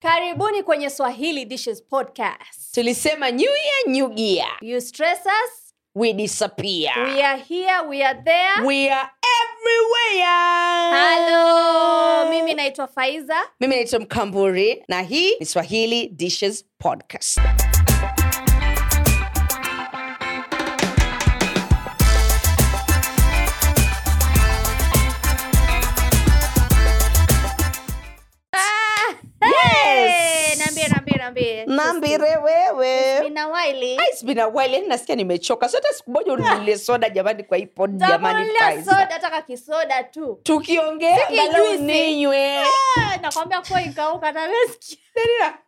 karibuni kwenye swahili dishes podcast. Tulisema new year new gear. You stress us we disappear. we are here we are there. We are everywhere. Hello, mimi naitwa faiza. Mimi naitwa mkamburi na hii ni swahili dishes podcast niambie nambire wewe. Ah, it's been a while. Yani nasikia nimechoka. So hata siku moja ununulie soda jamani kwa hii pod jamani tu. Tukiongea angalau ninywe. Ah, nakwambia ikauka tamesikia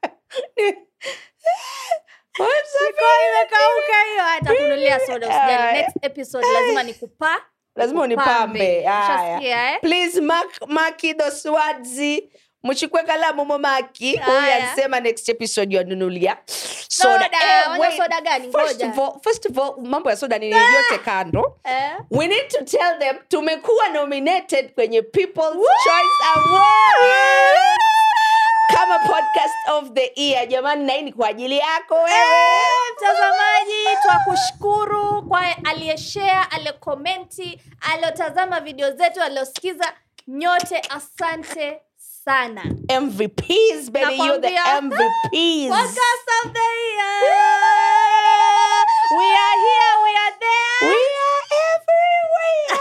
What's imekauka hiyo. Hata kunulia soda usijali. Next episode lazima unipambe. haya. Eh? please mark maki those words mchukue kalamu momaki huyu alisema next episode yanunulia soda. Eh, wait. soda gani? First of all- first of all mambo ya soda ni yote kando. Eh? we need to tell them tumekuwa nominated kwenye people's choice award. Kama podcast of the year. Jamani na hii ni kwa ajili yako wewe. Eh, mtazamaji twakushukuru kwa aliyeshea aliyekomenti aliyotazama video zetu aliyosikiza. Nyote asante sana. Mvps baby you the mvps Podcast of the year. We are here, we are there. We are everywhere.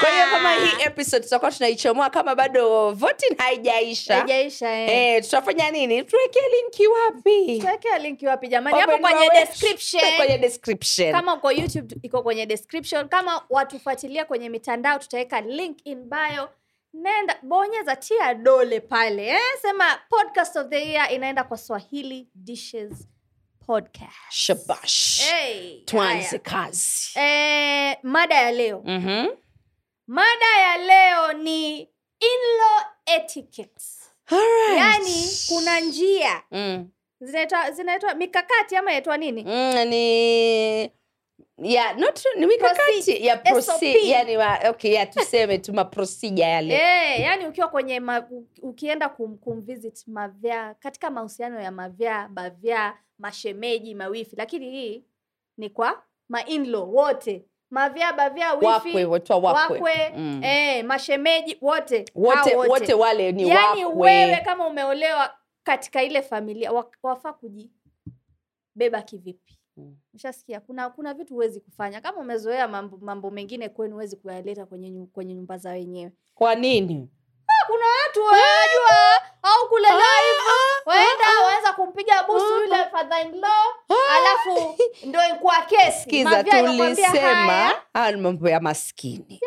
Kwa hiyo kama hii episode tutakuwa tunaichomoa kama bado voting haijaisha. Haijaisha, eh. eh, tutafanya nini? Tuwekee linki wapi? Tuwekee linki wapi jamani? Hapo kwenye description. Kwenye description. Kama uko youtube iko kwenye description. Kama watufuatilia kwenye mitandao tutaweka link in bio nenda bonyeza tia dole pale eh? sema podcast of the year inaenda kwa swahili dishes podcast shabash hey, tuanze kazi eh, mada ya leo Mhm. mada ya leo ni inlaw etiquette Alright. yani kuna njia Mm. zinaitwa zinaitwa mikakati ama yaitwa nini Mm, ni yeah, not ni mikakati. Ya proceed, yani wa, okay, yeah, tuseme tu maprosija yale. Eh, yani ukiwa kwenye ma, ukienda kum, kumvisit mavyaa katika mahusiano ya mavyaa bavyaa mashemeji mawifi. Lakini hii ni kwa mainlo wote. Mavya bavya wifi wakwe wakwe, wakwe Mm. eh, mashemeji wote. Wote, wote wote wale ni yani wakwe. wewe kama umeolewa katika ile familia wafaa kujibeba kivipi Mm. ushasikia kuna kuna vitu huwezi kufanya. Kama umezoea mambo, mambo mengine kwenu huwezi kuyaleta kwenye, kwenye nyumba za wenyewe. Kwa nini? Kuna watu wanajua. Au kulelewa hivyo waenda waweza kumpiga busu yule father in law alafu ndo kwa kesi. Skiza tulisema "Haya, mambo ya maskini.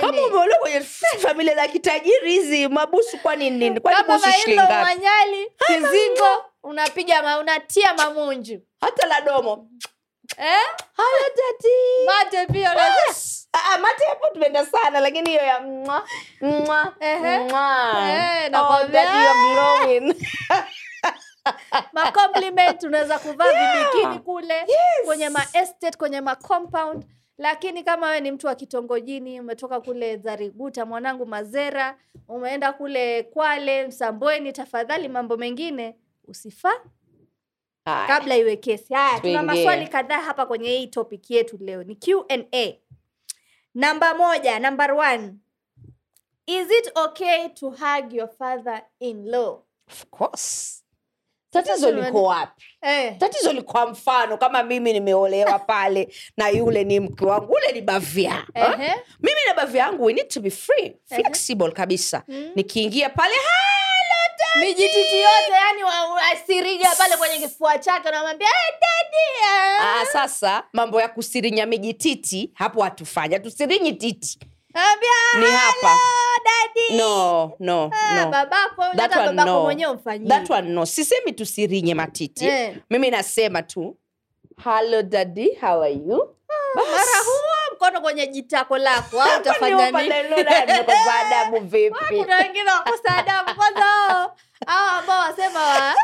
Kama umeolewa kwenye familia za kitajiri hizi mabusu kwa nini? Kwani busu shilingi ngapi? Kizingo unapiga ma, unatia mamunju. Hata la domo. Eh? haya tati. Mate pia yes. Ah, ah, mate hapo tumeenda sana lakini hiyo ya mwa, mwa, mwa. Macompliment unaweza kuvaa vibikini kule Yes. kwenye maestate kwenye macompound lakini kama wewe ni mtu wa kitongojini umetoka kule zariguta mwanangu mazera umeenda kule kwale msambweni tafadhali mambo mengine usifaa Aye. kabla iwe kesi. Haya tuna maswali kadhaa hapa kwenye hii topic yetu leo. Ni qa namba moja number one. Is it okay to hug your father in law Of course. tatizo liko wapi? Eh. tatizo likwa mfano kama mimi nimeolewa pale na yule ni mke wangu ule ni bavya uh-huh. mimi na bavya yangu we need to be free. Flexible kabisa. Mm. nikiingia pale "Hello, daddy." Mijititi yote yani wa- wa- pale kwenye kifua chake namwambia hey, daddy! Ah." Sasa mambo ya kusirinya mijititi hapo hatufanya. Tusirinyi titi. Ni hapa. No no Ah, no. babako babako sisemi tusirinye matiti. Eh. mimi nasema tu hello daddy how are you? Ah, mara mkono kwenye jitako lako au utafanya wewe nini? pale Lola nimekosa adabu vipi? Kuna wengine wakosa adabu kwanza hao hao ambao wasema wa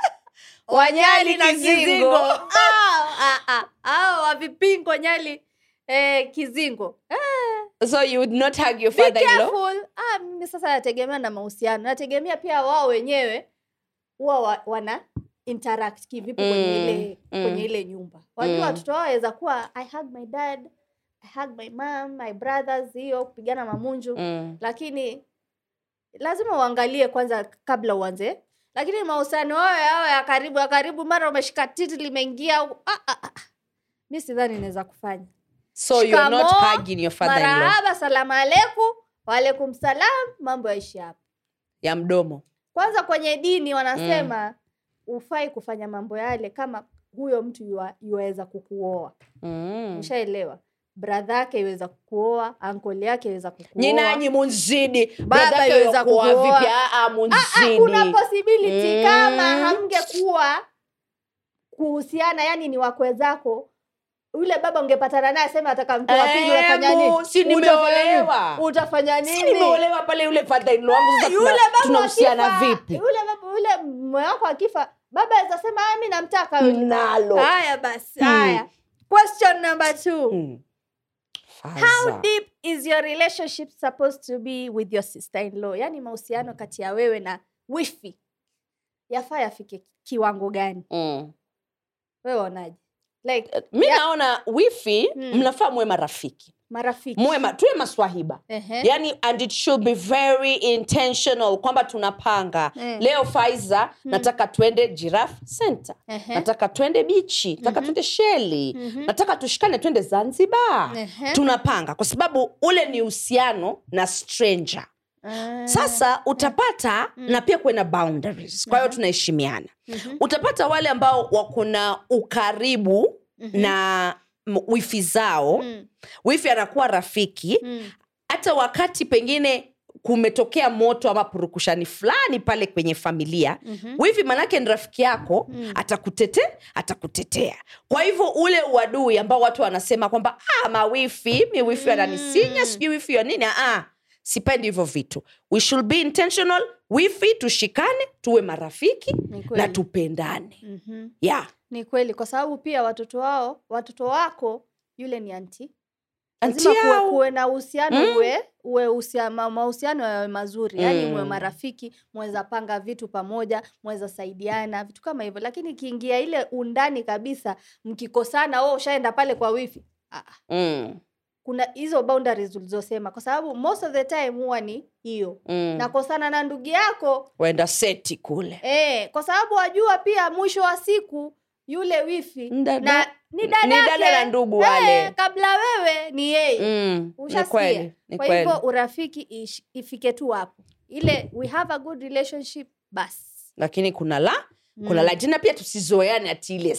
Wanyali na Kizingo. au Hao, ah, ah, hao wa vipingo nyali eh, kizingo. Eh, so you would not hug your father in law ah, mimi sasa nategemea na mahusiano. Nategemea pia wao wenyewe huwa wa, wana interact kivipi kwenye Mm, ile mm. kwenye ile nyumba. Wajua Mm. wao waweza kuwa i hug my dad hug my mom my brothers hiyo kupigana mamunju. Mm. lakini lazima uangalie kwanza kabla uanze. Lakini mahusiano hayo yao ya karibu ya karibu mara umeshika titi limeingia huku, ah, ah, ah. mi sidhani inaweza kufanya. So you're not hugging your father-in-law? marahaba salamu aleikum waalaikum salam mambo yaishi hapa. Ya mdomo. Kwanza kwenye dini wanasema ufai kufanya mambo yale kama huyo mtu yuwaweza kukuoa. Mm. ushaelewa bradha yake iweza kukuoa ankoli yake iweza kukuoa nyinanyi munzidi Baba Brother yuweza kuoa vipi Ah, ah, Ah, munzidi kuna possibility Mm. kama hamngekuwa kuhusiana yani ni wakwe zako yule baba ungepatana naye sema ataka mtu wa pili unafanya nini? Emu, si Utafanya nimeolewa. nini? si nimeolewa pale yule father-in-law wangu sasa yule baba tunahusiana akifa- vipi yule baba yule mume wako akifa baba aweza sema "Ah, mi namtaka yule." nalo haya basi Hmm. question number two Mm. how Faza. deep is your relationship supposed to be with your sister in law yaani mahusiano kati ya wewe na wifi yafaa yafike kiwango gani Mm. wewe onaje like mi Ya- naona wifi Mm. mnafaa muwe marafiki marafiki muwe tuwe maswahiba Ehe. yani and it should be very intentional kwamba tunapanga Mm. leo faiza nataka twende giraffe center Ehe. nataka twende bichi nataka Mhm. twende sheli Mhm. nataka tushikane twende zanzibar Ehe. tunapanga kwa sababu ule ni uhusiano na stranger Ah. sasa utapata Mm. na pia kuwe na boundaries kwa hiyo Aha. tunaheshimiana Mhm. utapata wale ambao wako na ukaribu Mhm. na wifi zao Mm. wifi anakuwa rafiki Mm. hata wakati pengine kumetokea moto ama purukushani fulani pale kwenye familia Mhm. wivi manake ni rafiki yako Mm. atakutete atakutetea kwa hivyo ule uadui ambao watu wanasema kwamba ah, mawifi mi wifi ananisinya Mm. sijui wifi ya nini ah, sipendi hivyo vitu we should be intentional wifi tushikane tuwe marafiki na tupendane Mhm. yeah. Ni kweli kwa sababu pia watoto wao watoto wako yule ni anti lazima kuwe, kuwe na uhusiano Mm. uwe mahusiano yawe mazuri yaani muwe Mm. marafiki mweza panga vitu pamoja mweza saidiana vitu kama hivyo lakini ikiingia ile undani kabisa mkikosana o ushaenda pale kwa wifi ah, ah. mm. kuna hizo boundaries ulizosema kwa sababu most of the time huwa ni hiyo Mm. nakosana na ndugu yako waenda seti kule Eh, kwa sababu wajua pia mwisho wa siku yule wifi. Dada- na ni ni dada na ndugu wale. hey, kabla wewe ni yeye. Mm. Ushasikia? kwa hivyo urafiki ish, ifike tu hapo. Ile we have a good relationship bas. Lakini kuna la kuna Mm. la. Tena pia tusizoeane ati ile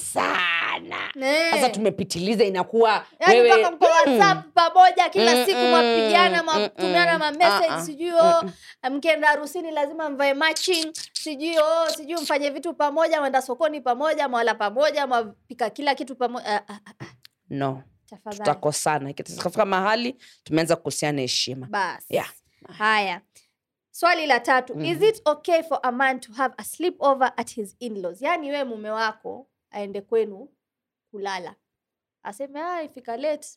sana. Sasa tumepitiliza inakuwa Yaani wewe mko whatsapp pamoja kila Mm, siku mm, mwapigana mm, mwatumiana mm. mamessage Ah, ah. sijui Mm, oh, mm. mkienda harusini lazima mvae matching sijui o sijui mfanye vitu pamoja mwenda sokoni pamoja mwala pamoja mwapika kila kitu pamoja ah, no. Tutakosana. Ikifika mahali tumeanza kuhusiana heshima. Yeah. haya. Swali la tatu. Is Mhm. it okay for a man to have a sleepover at his in-laws? Yaani we mume wako aende kwenu kulala. Aseme "Ah, ifika late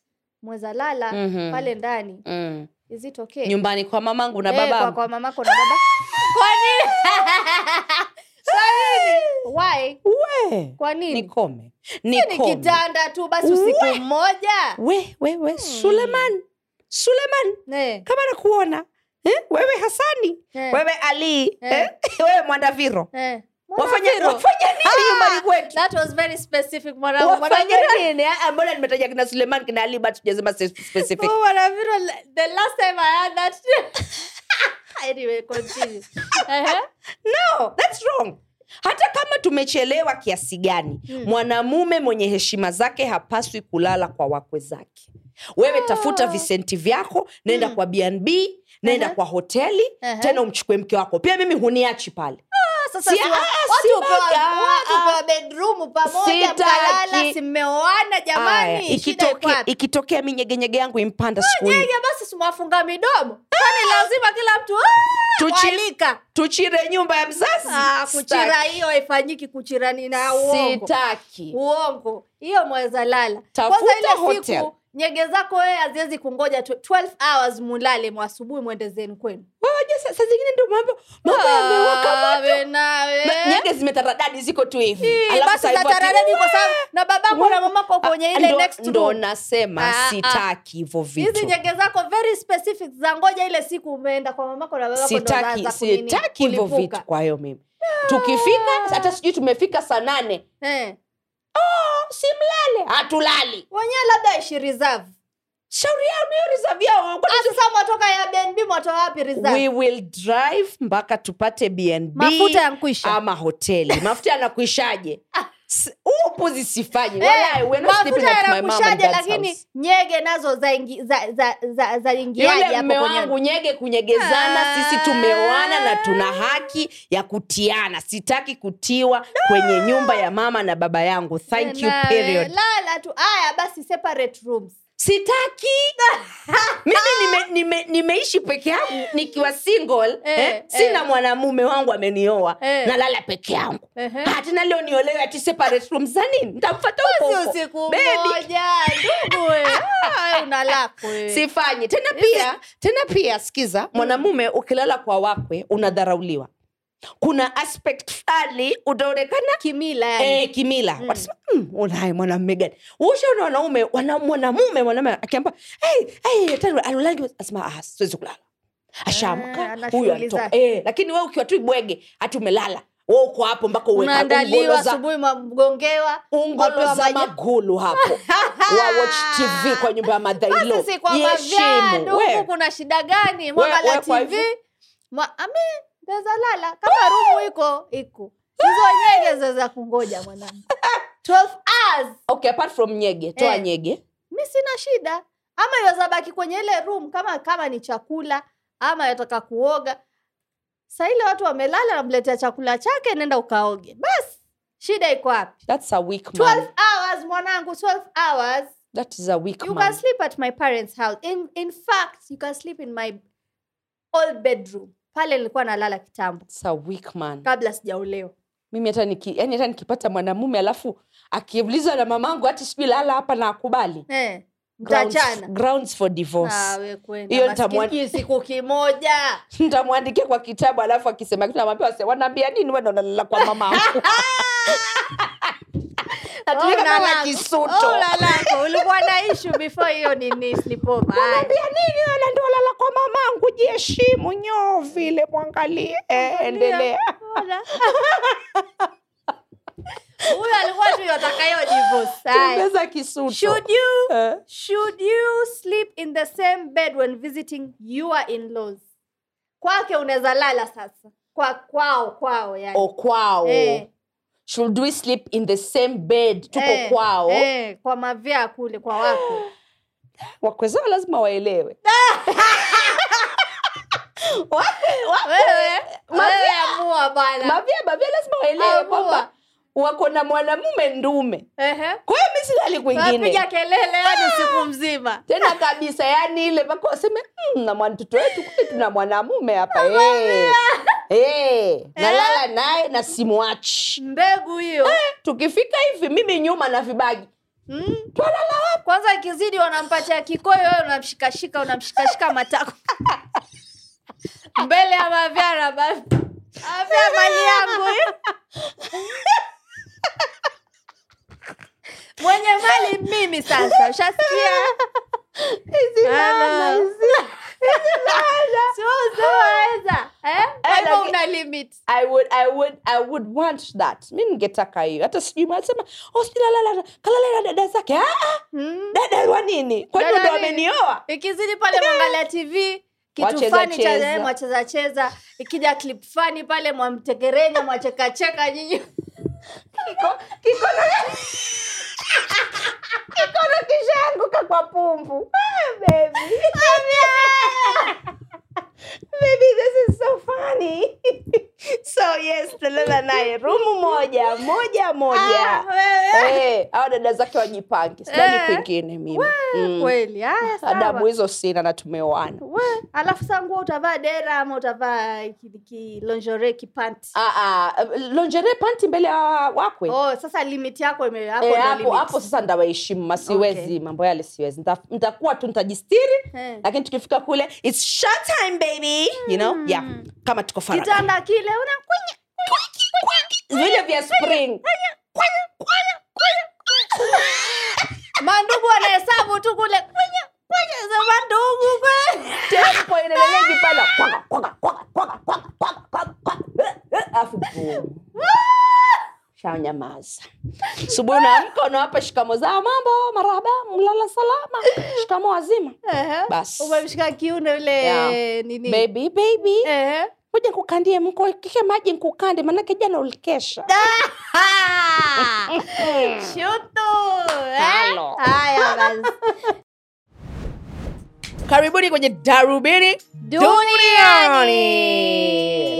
mweza lala Mhm. pale ndani. Mm. is it okay? Nyumbani kwa mamangu na Eh, kwa, kwa mamako na baba. Kwa nini? Kwa nini? Why? We. Kwa nini? Nikome. Si ni kitanda tu basi usiku mmoja? We we we. Suleman. Suleman. Ne. kama nakuona. Eh? wewe hasani. Ne. wewe ali. Eh. eh? wewe mwandaviro eh. Wafanya wafanya nini nyumbani kwetu that was very specific mwanangu wafanya nini mbona nimetaja kina suleman kina ali but tujasema specific Oh, Mwanaviro, the last time I had that anyway continue Ehe. no that's wrong hata kama tumechelewa kiasi gani Mm. mwanamume mwenye heshima zake hapaswi kulala kwa wakwe zake wewe tafuta Ah. visenti vyako nenda Mm. kwa bnb nenda Aha. kwa hoteli Aha. tena umchukue mke wako pia mimi huniachi pale sasa Si- ah, watu ah, watu ah. hupewa bedroom pamoja mkalala si mmeoana jamani ikitokea ikitokea minyegenyege yangu impanda siku hii basi simafunga midomo? Kwani lazima kila mtu "Ah, tuchire nyumba ya mzazi? Ah, kuchira hiyo haifanyiki kuchira ni na uongo. Sitaki. Uongo. Hiyo mweza lala. Kwanza ile siku nyege zako wewe haziwezi kungoja 12 hours mulale mwasubuhi mwende zenu kwenu. Saa zingine ndo mambo mambo yamewaka Ah, moto. Ma- nyege zimetaradadi ziko tu hivi. Alafu basi saa hivyo ati- zataradadi kwa sababu na babako na mamako kwenye ile next nasema Ah, ah. sitaki hivyo hizi nyege zako very specific za ngoja ile siku umeenda kwa mamako na babako sitaki sitaki hivyo vitu kwa hiyo mimi. Tukifika hata sijui tumefika saa nane. Eh. oh, simlale hatulali. Wenyewe labda ishi reserve. Shauri yao niyo reserve yao. Sasa mwatoka ya bnb mwato wapi reserve? We will drive mpaka tupate bnb mafuta yankuisha ama hoteli. Mafuta yanakuishaje huu sifanyi Eh, mafuta dad's lakini nyege nazo zaingi- za za za za ingiaje yule hapo wangu nyege kunyegezana Ah. sisi tumeoana na tuna haki ya kutiana. Sitaki kutiwa kwenye nyumba ya mama na baba yangu. Thank you period. lala tu. Aya basi separate rooms. Sitaki. Mimi nime, peke yangu nikiwa single Eh, eh, sina eh. mwanamume wangu amenioa Eh. nalala peke yangu. Ehe. Ah, tena leo niolewe ati separate room za nini? Ntamfata usiku moja ndugu sifanyi. Tena pia tena pia sikiza mwanamume ukilala kwa wakwe unadharauliwa kuna aspect fulani utaonekana kimila yani. Eh, kimila. Mm. watasema mm, unaye mwanamume gani? Ushaona wanaume wana, mwanamume mwanamume akiamba hey, hey, alulangi? Asema ah, siwezi kulala. Ah, ashaamka huyo huyu anatoka eh, lakini we ukiwa tu bwege hati umelala. We uko hapo mpaka unaandaliwa asubuhi mgongewa za magulu hapo. Wa watch tv kwa nyumba ya madhailo. Huku kuna shida gani? Mwangala tv Ma, Mwa- ami ndeza lala kama rumu iko iko. Hizo nyege zaweza kungoja mwanangu. 12 hours. Okay apart from nyege toa Eh. nyege. Mi sina shida. Ama iweza baki kwenye ile room kama kama ni chakula ama yataka kuoga. Saa ile watu wamelala namletea chakula chake nenda ukaoge. Basi shida iko wapi? That's a weak 12 hours mwanangu 12 hours. That is a weak you man. can sleep at my parents house. In, in fact you can sleep in my old bedroom pale nilikuwa nalala kitambo. It's a weak man. Kabla sijaolewa. Mimi hata niki, yani hata nikipata mwanamume alafu akiulizwa na mamangu hati sijui lala hapa na akubali eh, grounds, mtachana. grounds for divorce. Ah, kwenda. Hiyo Maskini siku kimoja. Ntamwandikia kwa kitabu alafu akisema kitu namwambia wase wanaambia nini wewe ndo unalala kwa Oh, kama kisuto. Oh, lalako. ulikuwa na ishu before hiyo nini sleepover. Nini wala ndio lala kwa mamangu. Jiheshimu nyoo vile mwangalie. Eh, endelea. Huyo alikuwa tu yataka hiyo divorce Haya. tembeza kisuto. Should you Eh. should you sleep in the same bed when visiting your in-laws? Kwake unaweza lala sasa. Kwa kwao kwao yani. O kwao. Eh. Should we sleep in the same bed? Tuko Eh, kwao. eh, kwa mavyaa kule kwa wako. Wakwezao lazima waelewe. Mavya mavya lazima waelewe kwamba wako na mwanamume ndume. Ehe. kwa hiyo mi silali kwingine. kelele yani usiku mzima. Tena kabisa yani ile mpaka waseme "Mm, na mwanatoto wetu kule tuna mwanamume hapa Eh, eh, nalala naye na simwachi. Mbegu hiyo. Tukifika hivi mimi nyuma na vibagi. Mm. kwanza ikizidi wanampatia kikoyo wewe unamshikashika unamshikashika matako. Mbele ya mavyara avya mali yangu. Mwenye mali mimi sasa ushasikia want that. Mi ningetaka hiyo. Hata sijui masema hospitalala kalala na dada zake. Mm. dada wa nini? Kwani ndo amenioa? Ikizidi pale mwangalia tv kitu fani cha eh, mwacheza cheza. Ikija clip fani pale mwamtegerenya mwachekacheka nyinyi. Kiko- kikono kishaanguka kwa pumbu ah, baby. baby this is so funny so yes talala naye. Rumu moja moja moja. Ah, wewe. Eh, dada zake wajipange. Sidani Eh. kwingine mimi. Mm. adabu hizo sina na tumeoana. Alafu saa nguo utavaa dera ama utavaa ki- ki kipanti Ah, ah, lingerie panti mbele ya wakwe. Oh, sasa limit yako hapo Eh, hapo sasa ndawaheshimu masiwezi Okay. mambo yale siwezi. Ntakuwa tu ntajistiri lakini tukifika kule it's short time baby. You know? Yeah. Kama tuko kitanda kile unakunya vile vya spring mandugu wanahesabu tu kule mandugu tempo inaendelea kwaka. Eh, boom. shanyamaza subuhi unaamka unawapa shikamo za mambo maraba mlala salama shikamo wazima Ehe. Bas. umemshika kiuno yule Yeah. nini baby baby Ehe. Kuja nkukandie mkokike maji nkukande manake jana ulikesha! Shutu! Eh? Halo. Haya basi. karibuni kwenye darubini Duniani.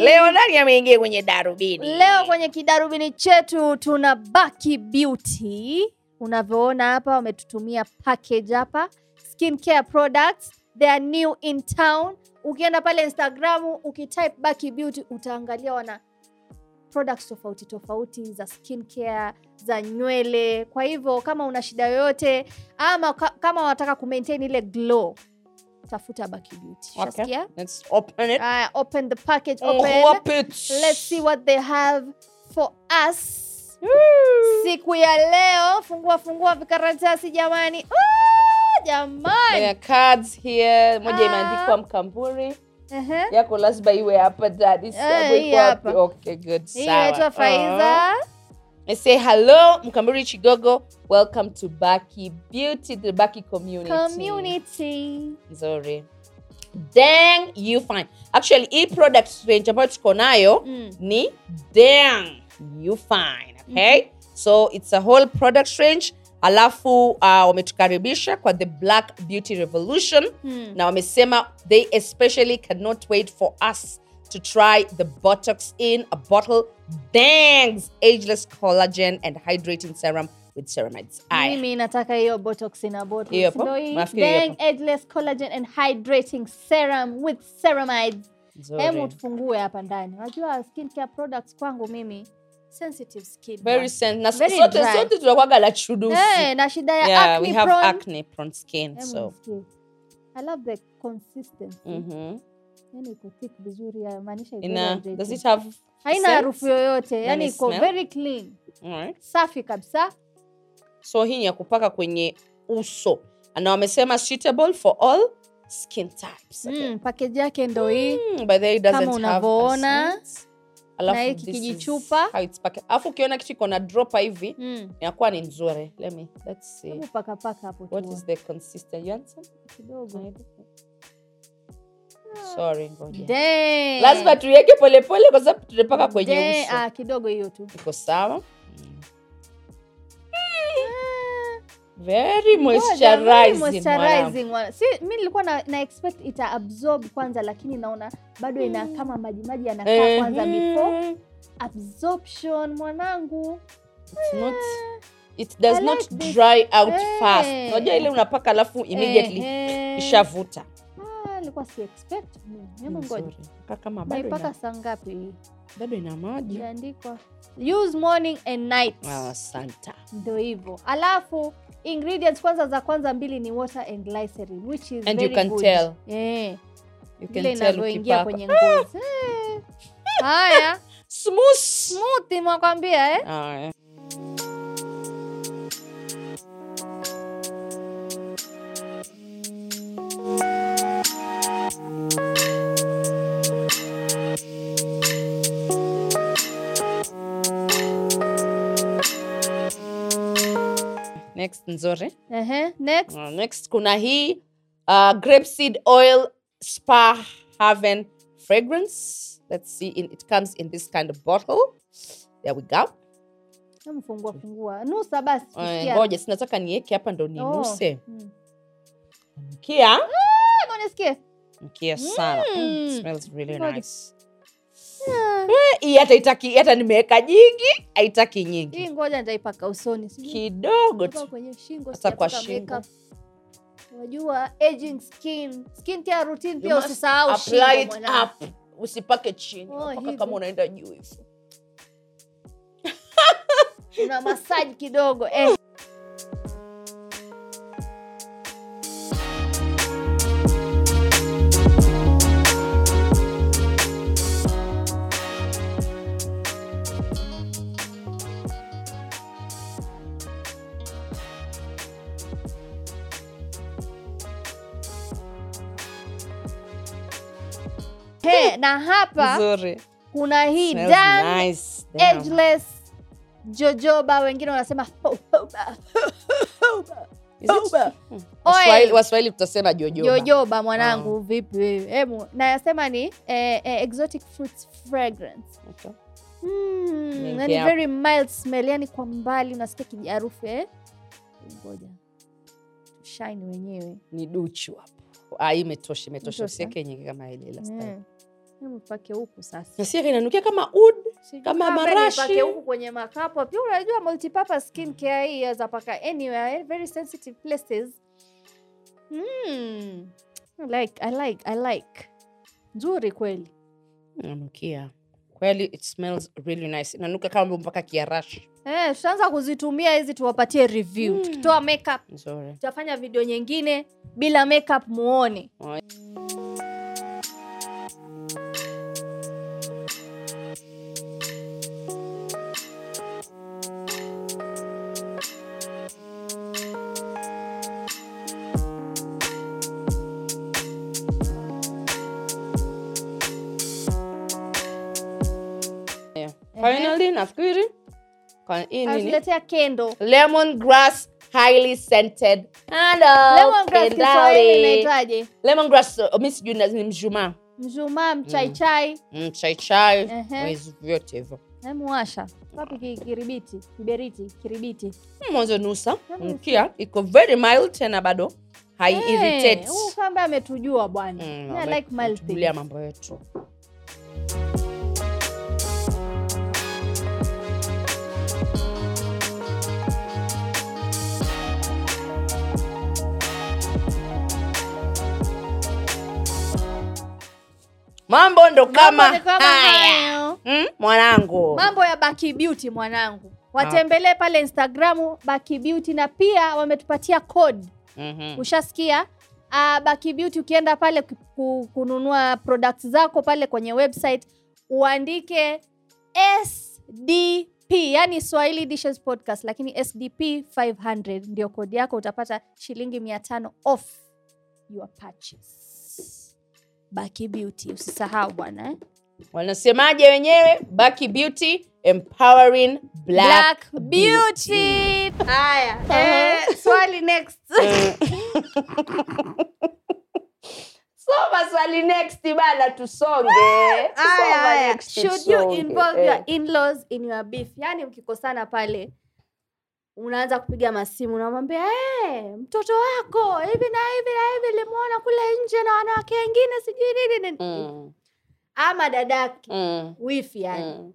leo nani ameingia kwenye darubini Leo kwenye kidarubini chetu tuna Baki Beauty. Unavyoona hapa wametutumia package hapa. Skincare products. They are new in town. Ukienda pale Instagramu ukitype Baki Beauty utaangalia wana products tofauti tofauti za skincare, za nywele. Kwa hivyo kama una shida yoyote ama kama unataka kumaintain ile glow, tafuta Baki Beauty. Okay. Let's open it. Aya, open the package, Oh, open. it. Let's see what they have for us. Siku ya leo, fungua fungua vikaratasi jamani. Ah, jamani. Cards here. Moja Ah. imeandikwa mkamburi. Ehe. yako lazima iwe hapa dadi Eh, okay good. Hii inaitwa Faiza. I say hello mkamburi chigogo. Welcome to baki beauty the baki community. Community. nzuri. Dang you fine actually hii product range ambayo tuko nayo Mm. ni dang you fine okay so it's a whole product range alafu uh, wametukaribisha kwa the black beauty revolution Hmm. na wamesema they especially cannot wait for us to try the botox in a bottle dangs ageless collagen and hydrating serum with ceramides Aya. Mimi nataka hiyo botox ina botox. Dang Ageless Collagen and Hydrating Serum with Ceramides. Hemu tufungue hapa ndani. Unajua skincare products kwangu mimi sensitive skin. very sen- na Very sote dry. sote tunakwaga la chudusi na shida ya yeah acne we have prone. acne prone skin Hebu so. I love the consistency. mhm. Yani iko thick vizuri ya maanisha ina does it have Haina harufu yoyote. Yani iko very clean. right. Safi kabisa. so hii ni ya kupaka kwenye uso na wamesema suitable for all skin types. Mm, package yake ndo hii. Mm, by the way, it doesn't Kama have unavyoona. Alafu kijichupa. ukiona kitu iko na dropa hivi Mm. inakuwa ni nzuri. Let me let's see. Paka paka hapo what is the consistent? You want kidogo. sorry ngoja. Lazima tuiweke polepole kwa sababu tunapaka kwenye uso. Ah, kidogo hiyo tu. iko sawa very moisturizing moisturizing one. Si mi nilikuwa na, na expect ita absorb kwanza lakini naona bado ina kama maji maji yanakaa kwanza before absorption mwanangu. It's not it does like not this. dry out hey. fast unajua ile unapaka alafu immediately hey. ishavuta Ah, nilikuwa si expect. Mm, Hebu ngoja. Kama bado Naipaka saa ngapi bado ina maji Imeandikwa use morning and night. Ah, asante Ndio hivyo. Alafu ingredients kwanza za kwanza mbili ni water and glycerin which is And you very can good. tell. You can tell inavyoingia kwenye ngozi haya smooth smooth mwakwambia eh? Nzuri. Ehe, next. Uh, next kuna hii uh, grapeseed oil spa haven fragrance. Let's see in, it comes in this kind of bottle. There we go. Fungua. Nusa basi ngoja sinataka niweke hapa ndo ninuse. Oh, mm. nisikie. Mkia sana. Mm. Mm. smells really nice. Ah, hii hata itaki hata nimeweka nyingi haitaki nyingi. Hii ngoja nitaipaka usoni kidogo tu. kwenye shingo Hasa kwa shingo. unajua aging skin. Skin care routine pia usisahau shingo mwanangu. usipake chini. Oh, paka kama unaenda juu hivo una masaji kidogo eh. Na hapa Zuri. kuna hii Dan nice. Ageless jojoba wengine wanasema. Hmm. Waswahili- tutasema jojoba. Jojoba mwanangu vipi wewe? Hebu nayasema ni eh, eh, exotic fruits fragrance. Okay. mm, yani very mild smell yani kwa mbali unasikia kijarufu eh? Ngoja. Shine wenyewe. Ni duchu hapo. Ah, imetosha Imetosha. usiweke nyingi kama ile last time Mm. Hebu pake huku sasa nasikia inanukia kama ud Kama marashi. Mpake huku kwenye makapo pia unajua multipurpose skin care hii yaweza paka anywhere very sensitive places mm. I like, I like, I like. nzuri kweli Inanukia. kweli it smells really nice inanuka kama mpaka kiarashi Eh, tutaanza kuzitumia hizi tuwapatie review Mm. tukitoa makeup nzuri tutafanya video nyingine bila makeup muone Oh. Hii anatuletea kendo lemon grass highly scented. Inaitwaje? Lemon grass uh, mi sijui ni mshumaa mshumaa mchaichai. Mm, chai chai Ehe. vyote hivyo. Hemuwasha wapi kiribiti? Kiberiti kiribiti. Mm, mwanzo nusa. Mkia. Iko very mild tena bado. Hai hey, ambaye ametujua bwana. Mm, like mambo yetu mambo ndo kama Mambo kama haya. mm, mwanangu. Mambo ya Baki Beauty mwanangu. Watembelee pale instagramu Baki Beauty na pia wametupatia code. Mhm. ushasikia? Uh, Baki Beauty ukienda pale ku- ku- kununua products zako pale kwenye website uandike SDP yani Swahili Dishes Podcast lakini SDP 500 ndio kodi yako utapata shilingi 500 off your purchase Baki Beauty usisahau bwana eh? wanasemaje wenyewe Baki Beauty empowering black, Black Beauty. Haya, eh, swali next. soma swali next bana tusonge Haya, haya. next, Should you tusonge. involve Eh. your in-laws in your beef? yani mkikosana pale unaanza kupiga masimu unamwambia hey, mtoto wako hivi na hivi na hivi limuona kule nje na wanawake wengine sijui nini nini Mm, ama dadake mm, wifi yani mm.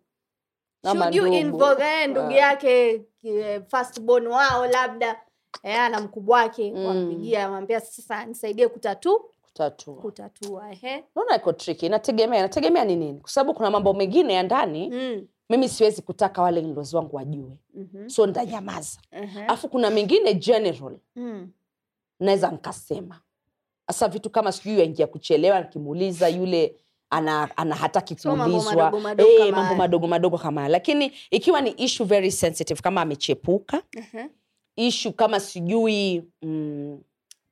Ndugu. involve eh, Ah. yake eh, firstborn wao labda eh, ana mkubwa wake Mm. wampigia amwambia sasa nisaidie kutatu kutatua kutatua ehe naona iko tricky inategemea inategemea ni nini kwa sababu kuna mambo mengine ya ndani mm. Mimi siwezi kutaka wale inlaws wangu wajue. Mhm, so ntanyamaza ehe, alafu kuna mengine general. Mm. naweza nkasema hasa vitu kama sijui yaingia kuchelewa nikimuuliza yule ana, ana hataki So mambo kuulizwa. madogo madogo Eh, mambo madogo madogo kama haya. lakini ikiwa ni issue very sensitive kama amechepuka Ehe, issue kama sijui mm,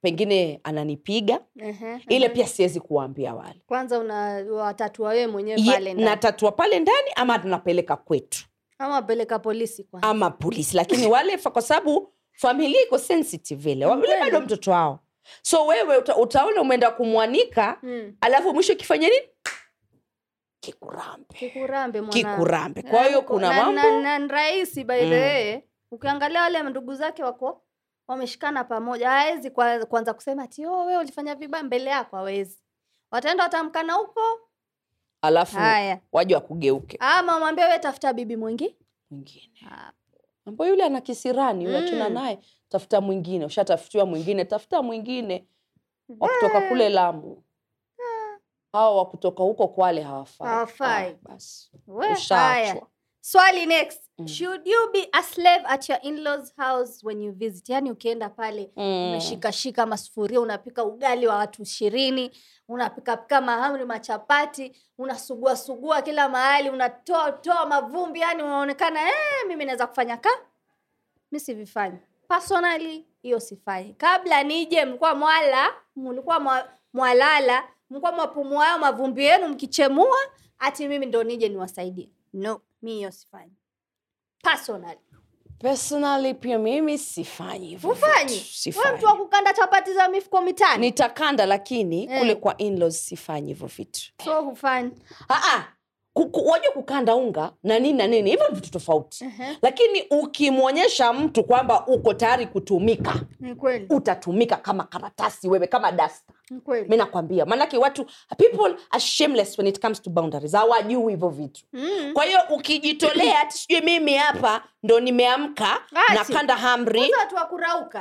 pengine ananipiga ehe, ile ehe. pia siwezi kuwaambia wale. Kwanza unawatatua wewe mwenyewe pale ndani. natatua pale ndani ama tunapeleka kwetu? Ama peleka polisi kwanza. Ama polisi lakini wale kwa sababu familia iko sensitive ile. Wale bado mtoto wao. So wewe uta, utaona umeenda kumwanika mm. alafu mwisho kifanya nini? Kikurambe. Kikurambe kikurambe. Kwa hiyo Na- kuna na- mambo? na- na ni rahisi by the Mm. ukiangalia wale ndugu zake wako wameshikana pamoja. Hawezi kuanza kusema ati oh, wewe ulifanya vibaya mbele yako hawezi wataenda watamkana huko. Alafu waje wakugeuke. Ama wamwambie wewe tafuta bibi mwingi mwingine. Ambayo yule ana kisirani yule achana Mm. naye tafuta mwingine. Ushatafutiwa mwingine tafuta mwingine. Wa kutoka kule lamu. Hao wa kutoka huko kwale hawafai. Hawafai. Ah, basi. Ushaachwa swali next. Mm. should you be a slave at your in-laws house when you visit? Yani ukienda pale Mm. umeshikashika masufuria unapika ugali wa watu ishirini unapikapika mahamri machapati unasuguasugua kila mahali unatoa toa mavumbi yani unaonekana eh, mimi naweza kufanya ka mi sivifanyi. Personally hiyo sifanyi kabla nije mlikuwa mwala mlikuwa mwa- mwalala mlikuwa mwapumua hayo mavumbi yenu mkichemua ati mimi ndo nije niwasaidie. No mi hiyo sifanyi. Personally. Personally pia mimi sifanyi hivyo Hufanyi? vitu. we mtu wa kukanda chapati za mifuko mitani? Nitakanda lakini Eh. kule kwa in-laws sifanyi hivyo vitu. So hufanyi. Ah, kuku- wajua kukanda unga na nini na nini hivyo ni vitu tofauti. Ehe. lakini ukimwonyesha mtu kwamba uko tayari kutumika ni kweli. utatumika kama karatasi wewe kama dasta mi nakwambia maanake watu people are shameless when it comes to boundaries. Hawajui hivyo vitu. Mm. kwa hiyo ukijitolea hati sijui mimi hapa ndo nimeamka nakanda hamri.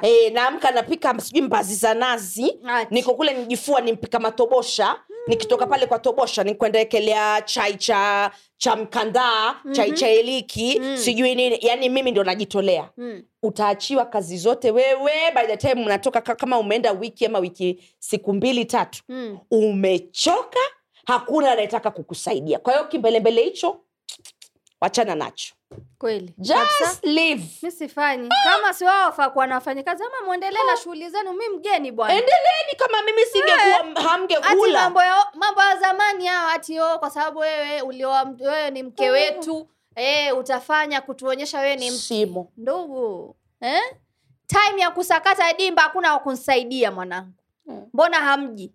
E, naamka napika sijui mbazi za nazi. Ati. niko kule nijifua nimpika matobosha. Nikitoka pale kwa tobosha nikwendaekelea chai cha cha mkandaa chai cha iliki Mm. sijui nini yani mimi ndo najitolea Mm. utaachiwa kazi zote wewe by the time unatoka kama umeenda wiki ama wiki siku mbili tatu Mm. umechoka hakuna anayetaka kukusaidia kwa hiyo kimbelembele hicho wachana nacho. Kweli. Just leave. Sifanyi. Kama si wao wafakuwa na wafanyikazi ama mwendelee na shughuli zenu mi mgeni bwana. Endeleeni kama mimi singekuwa hamgekula mambo ya mambo ya zamani hao ati oh, kwa sababu wewe ulioa wewe ni mke wetu eh, utafanya kutuonyesha wewe ni msimo ndugu eh? time ya kusakata dimba hakuna wa kunisaidia mwanangu. Mm. mbona hamji?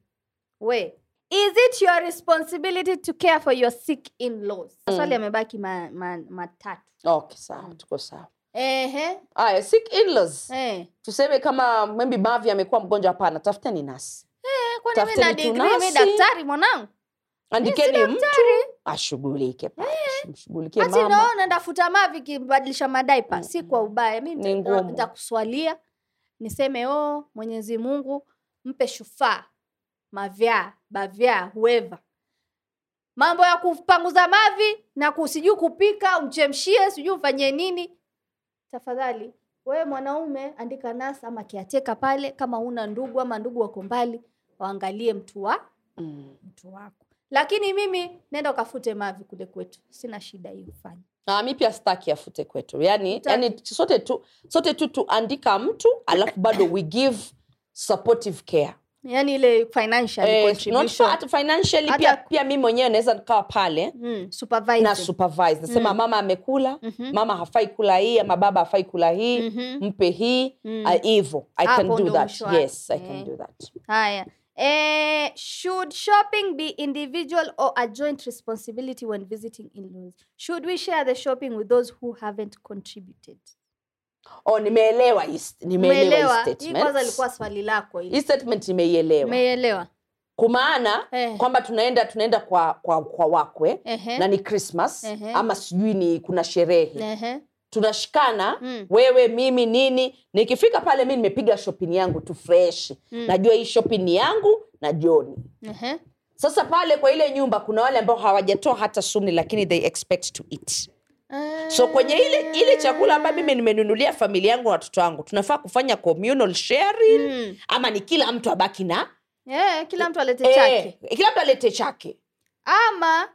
We is it your responsibility to care for your sick in-laws maswali yamebaki ma, ma, matatu. Okay sawa tuko sawa. Ehe, aya sick in-laws eh. tuseme kama maybe mavi amekuwa mgonjwa hapana tafuteni nasi Eh, kwani mi na degree mi daktari mwanangu? Andikeni mtu ashughulike pale mshughulikie hati mama. naona ndafuta mavi kibadilisha madaipa si kwa ubaya. Mi Ni nitakuswalia. Niseme o mwenyezi mungu mpe shufaa mavyaa bavya whoever. Mambo ya kupanguza mavi na kusijui kupika umchemshie sijui ufanyie nini. Tafadhali wewe mwanaume andika nasa ama kiateka pale kama una ndugu ama ndugu wako mbali waangalie mtu wa Mm. mtu wako. Lakini mimi nenda ukafute mavi kule kwetu. Sina shida hiyo fanya Ah, mi pia staki afute kwetu. Yani, yani sote tu sote tu tuandika mtu alafu bado we give supportive care yaani ile financial eh, contribution. financially pia, pia mi mwenyewe naweza nikawa pale. Mm, na supervise nasema Mm. mama amekula Mhm. mama hafai kula hii ama baba hafai kula hii Mhm. mpe hii Mm. hivo i can do that. yes i Eh. can do that. Haya. Eh, should shopping be individual or a joint responsibility when visiting in-laws? Should we share the shopping with those who haven't contributed oh nimeelewa nimeelewa kwanza ilikuwa swali lako hii statement nimeielewa umeelewa kumaana Eh. kwamba tunaenda tunaenda kwa kwa, kwa wakwe eh. na ni christmas eh. ama sijui ni kuna sherehe eh tunashikana Mm. wewe mimi nini nikifika pale mi nimepiga shopping yangu tu fresh Mm. najua hii shopping ni yangu na joni Ehe. sasa pale kwa ile nyumba kuna wale ambao hawajatoa hata suni lakini they expect to eat so kwenye ile ile chakula ambayo mimi nimenunulia familia yangu na watoto wangu tunafaa kufanya communal sharing Mm. ama ni kila mtu abaki na yeah, kila mtu alete chake. eh, kila mtu alete chake. Ama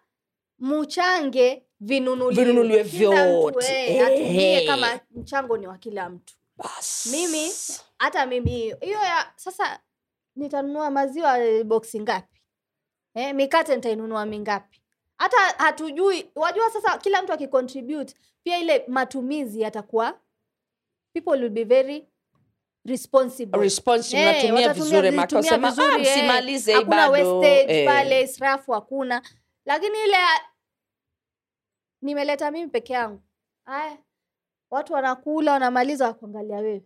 muchange vinunuliwe Vinunuliwe vyote. eh, atumie Eh. kama mchango ni wa kila mtu. Bas. Mimi hata mimi hiyo ya sasa nitanunua maziwa boksi ngapi? Eh, mikate nitainunua mingapi hata hatujui wajua sasa kila mtu akicontribute pia ile matumizi yatakuwa people will be very responsible. Eh, natumia vizuri makasema ah, eh. msimalize hakuna wastage eh. pale israfu hakuna. Lakini ile nimeleta mimi peke yangu. Aya watu wanakula wanamaliza wakuangalia wewe.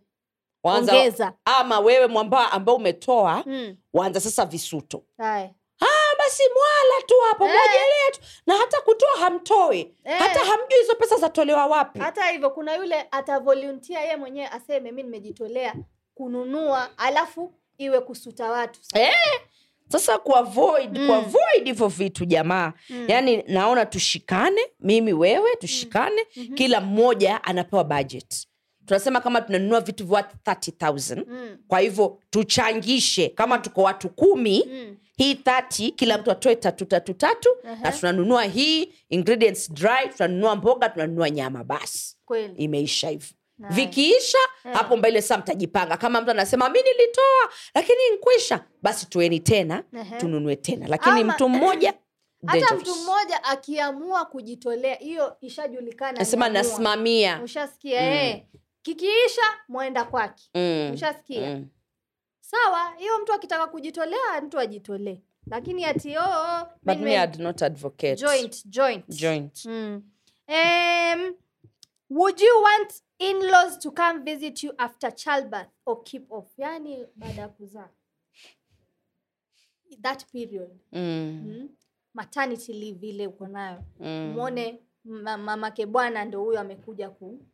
Wanza, ongeza. ama wewe mwamba ambao umetoa mm. waanza sasa visuto. Aya basi mwala tu hapo Eh. tu na hata kutoa hamtoi Eh. hata hamjui hizo pesa zatolewa wapi hata hivyo kuna yule atavolunteer yeye mwenyewe aseme mi nimejitolea kununua alafu iwe kusuta watu eh. sasa kuavoid Mm. kuavoid hivyo vitu jamaa Mm. yaani naona tushikane mimi wewe tushikane Mhm. kila mmoja anapewa budget tunasema kama tunanunua vitu vya 30000 Mm. kwa hivyo tuchangishe kama tuko watu kumi Mm. Hii 30 kila mtu atoe tatu tatu tatu Aha. na tunanunua hii ingredients dry tunanunua mboga tunanunua nyama basi kweli imeisha hivyo Nice. vikiisha yeah. hapo mbele saa mtajipanga kama mtu anasema mi nilitoa lakini nkwisha basi tueni tena Ehe. tununue tena lakini Ama- mtu mmoja hata mtu mmoja akiamua kujitolea hiyo ishajulikana nasema nasimamia ushasikia Mm. eh. kikiisha mwenda kwake Mm, ushasikia mm. Sawa hiyo mtu akitaka kujitolea mtu ajitolee. Lakini ati oh, but me I'd not advocate. Joint joint. Joint. Mm. Um, would you want in-laws to come visit you after childbirth or keep off? Yani baada ya kuzaa. That period. Mm, mm. maternity leave ile uko nayo. Mm. mwone mamake bwana ndo huyo amekuja ku Ku- ku-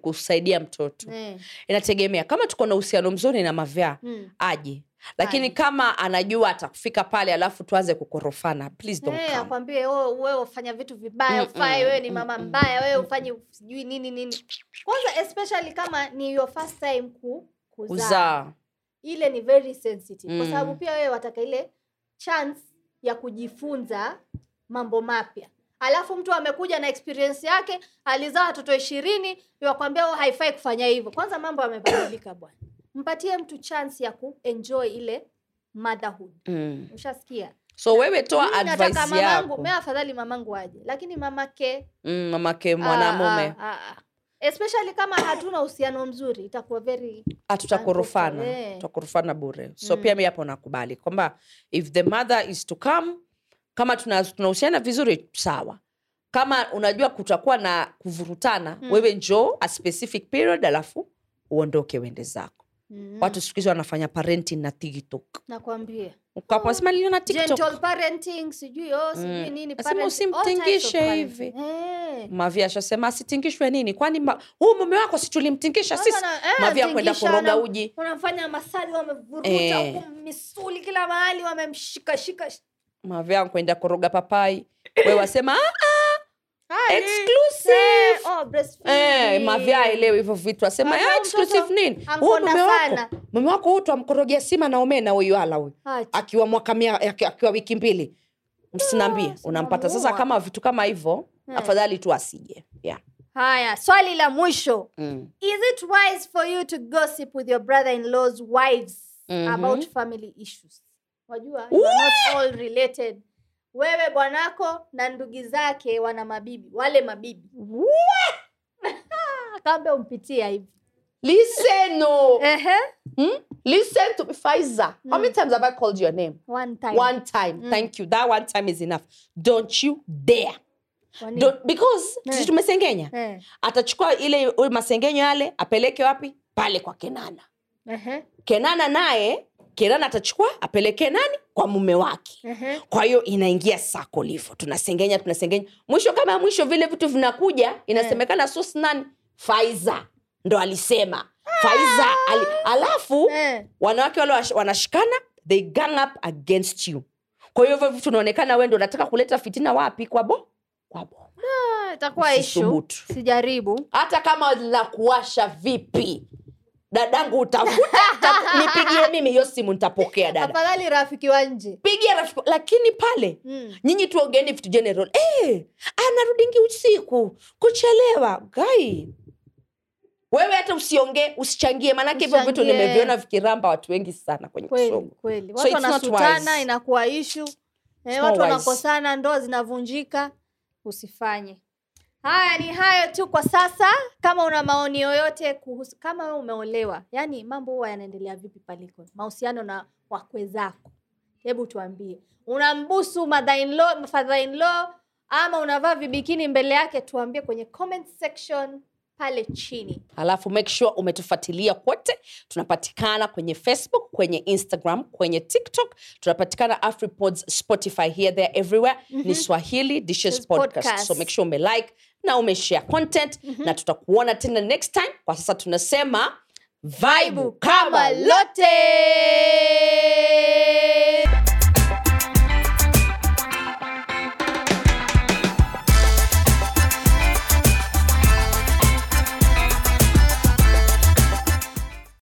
kusaidia mtoto mm. inategemea kama tuko na uhusiano mzuri na mavyaa mm. aje lakini Aje. kama anajua atakufika pale alafu tuanze kukorofana please don't Eh, come. akwambie "Oh, wewe ufanya vitu vibaya Mm, ufai wewe ni mama mbaya wewe ufanye sijui nini nini kwanza especially kama ni your first time ku, kuzaa ile ni very sensitive kwa Mm. sababu pia wewe wataka ile chance ya kujifunza mambo mapya alafu mtu amekuja na experience yake alizaa watoto ishirini wakwambia "Oh, haifai kufanya hivyo. Kwanza mambo yamebadilika bwana. Mpatie mtu chance ya kuenjoy ile motherhood. Mm. ushasikia? So wewe toa mamangu yako. afadhali mamangu aje. Lakini mamake. Mm, mamake mwanamume. Ah, ah, ah. especially kama hatuna uhusiano mzuri itakuwa very Ah, tutakorofana Eh. tutakorofana bure. So Mm. pia mi hapo nakubali kwamba if the mother is to come kama tunahusiana vizuri sawa kama unajua kutakuwa na kuvurutana Mm. wewe njoo a specific period alafu uondoke uende zako mm. watu siku hizi wanafanya parenting na tiktok nakwambia ukapasema niliona tiktok gentle parenting sijui oh, Mm. usimtingishe hivi. Eh. ashasema asitingishwe nini kwani ma- huu mume wako si tulimtingisha sisi eh, mavi kwenda tingisha, koroga uji masali wamevuruta Eh. misuli kila mahali wamemshikashika mavia kwenda koroga papai. We wasema "Ah, Ah, eh, exclusive. oh. Eh, mavya aelewi hivyo vitu. Asema Mavya "Ah, huyu exclusive nini? Huu mume wako mume wako huu twamkorogea sima na omena huyu ala huyu. Akiwa mwaka mia, aki- akiwa wiki mbili. Msinaambie Ah, unampata. Sasa kama vitu kama hivyo Eh. afadhali tu asije. Yeah. haya swali la mwisho. Mm. is it wise for you to gossip with your brother-in-law's wives Mhm. about family issues wajua you are not all related wewe bwanako na ndugi zake wana mabibi wale mabibi kambe umpitia hivi listen no. Ehe. hmm? listen to Pfizer. Mm. how many times have i called your name one time one time thank you that one time is enough don't you dare don't, because Eh. tumesengenya Eh. atachukua ile masengenyo yale apeleke wapi pale kwa kenana Ehe. kenana naye kenana atachukua apelekee nani? Kwa mume wake. Ehe. kwa hiyo inaingia sako livo tunasengenya tunasengenya. Mwisho kama ya mwisho vile vitu vinakuja inasemekana sos nani? Faiza. Ndo alisema. Faiza ali, alafu Eh. wanawake wale wanashikana they gang up against you. Kwa hiyo hivyo vitu unaonekana we ndo unataka kuleta fitina wapi? Kwa bo kwa bo. Itakuwa ishu sijaribu. Hata kama la kuwasha vipi dadangu utafuta nipigie mimi hiyo simu nitapokea dada. Afadhali rafiki wa nje. Pigia rafiki lakini pale Mm. nyinyi tuongeeni vitu general. Eh anarudingi usiku kuchelewa. Gai wewe hata usiongee usichangie. Maanake hivyo vitu nimeviona vikiramba watu wengi sana kwenye kweli kweli. So watu wanasutana inakuwa ishu eh, watu wanakosana ndoa zinavunjika usifanye haya ni hayo tu kwa sasa. Kama una maoni yoyote kuhusu kama wewe umeolewa yani mambo huwa yanaendelea vipi paliko mahusiano na wakwe zako? Hebu tuambie. Unambusu mother-in-law, ama unavaa vibikini mbele yake tuambie kwenye comment section pale chini. Alafu make sure umetufuatilia kote tunapatikana kwenye facebook kwenye instagram kwenye tiktok. Tunapatikana afripods spotify here there everywhere. Ni swahili dishes Dishes podcast. Podcast. so make sure umelike na umeshare content mm -hmm. na tutakuona tena next time. Kwa sasa tunasema vaibu kama lote!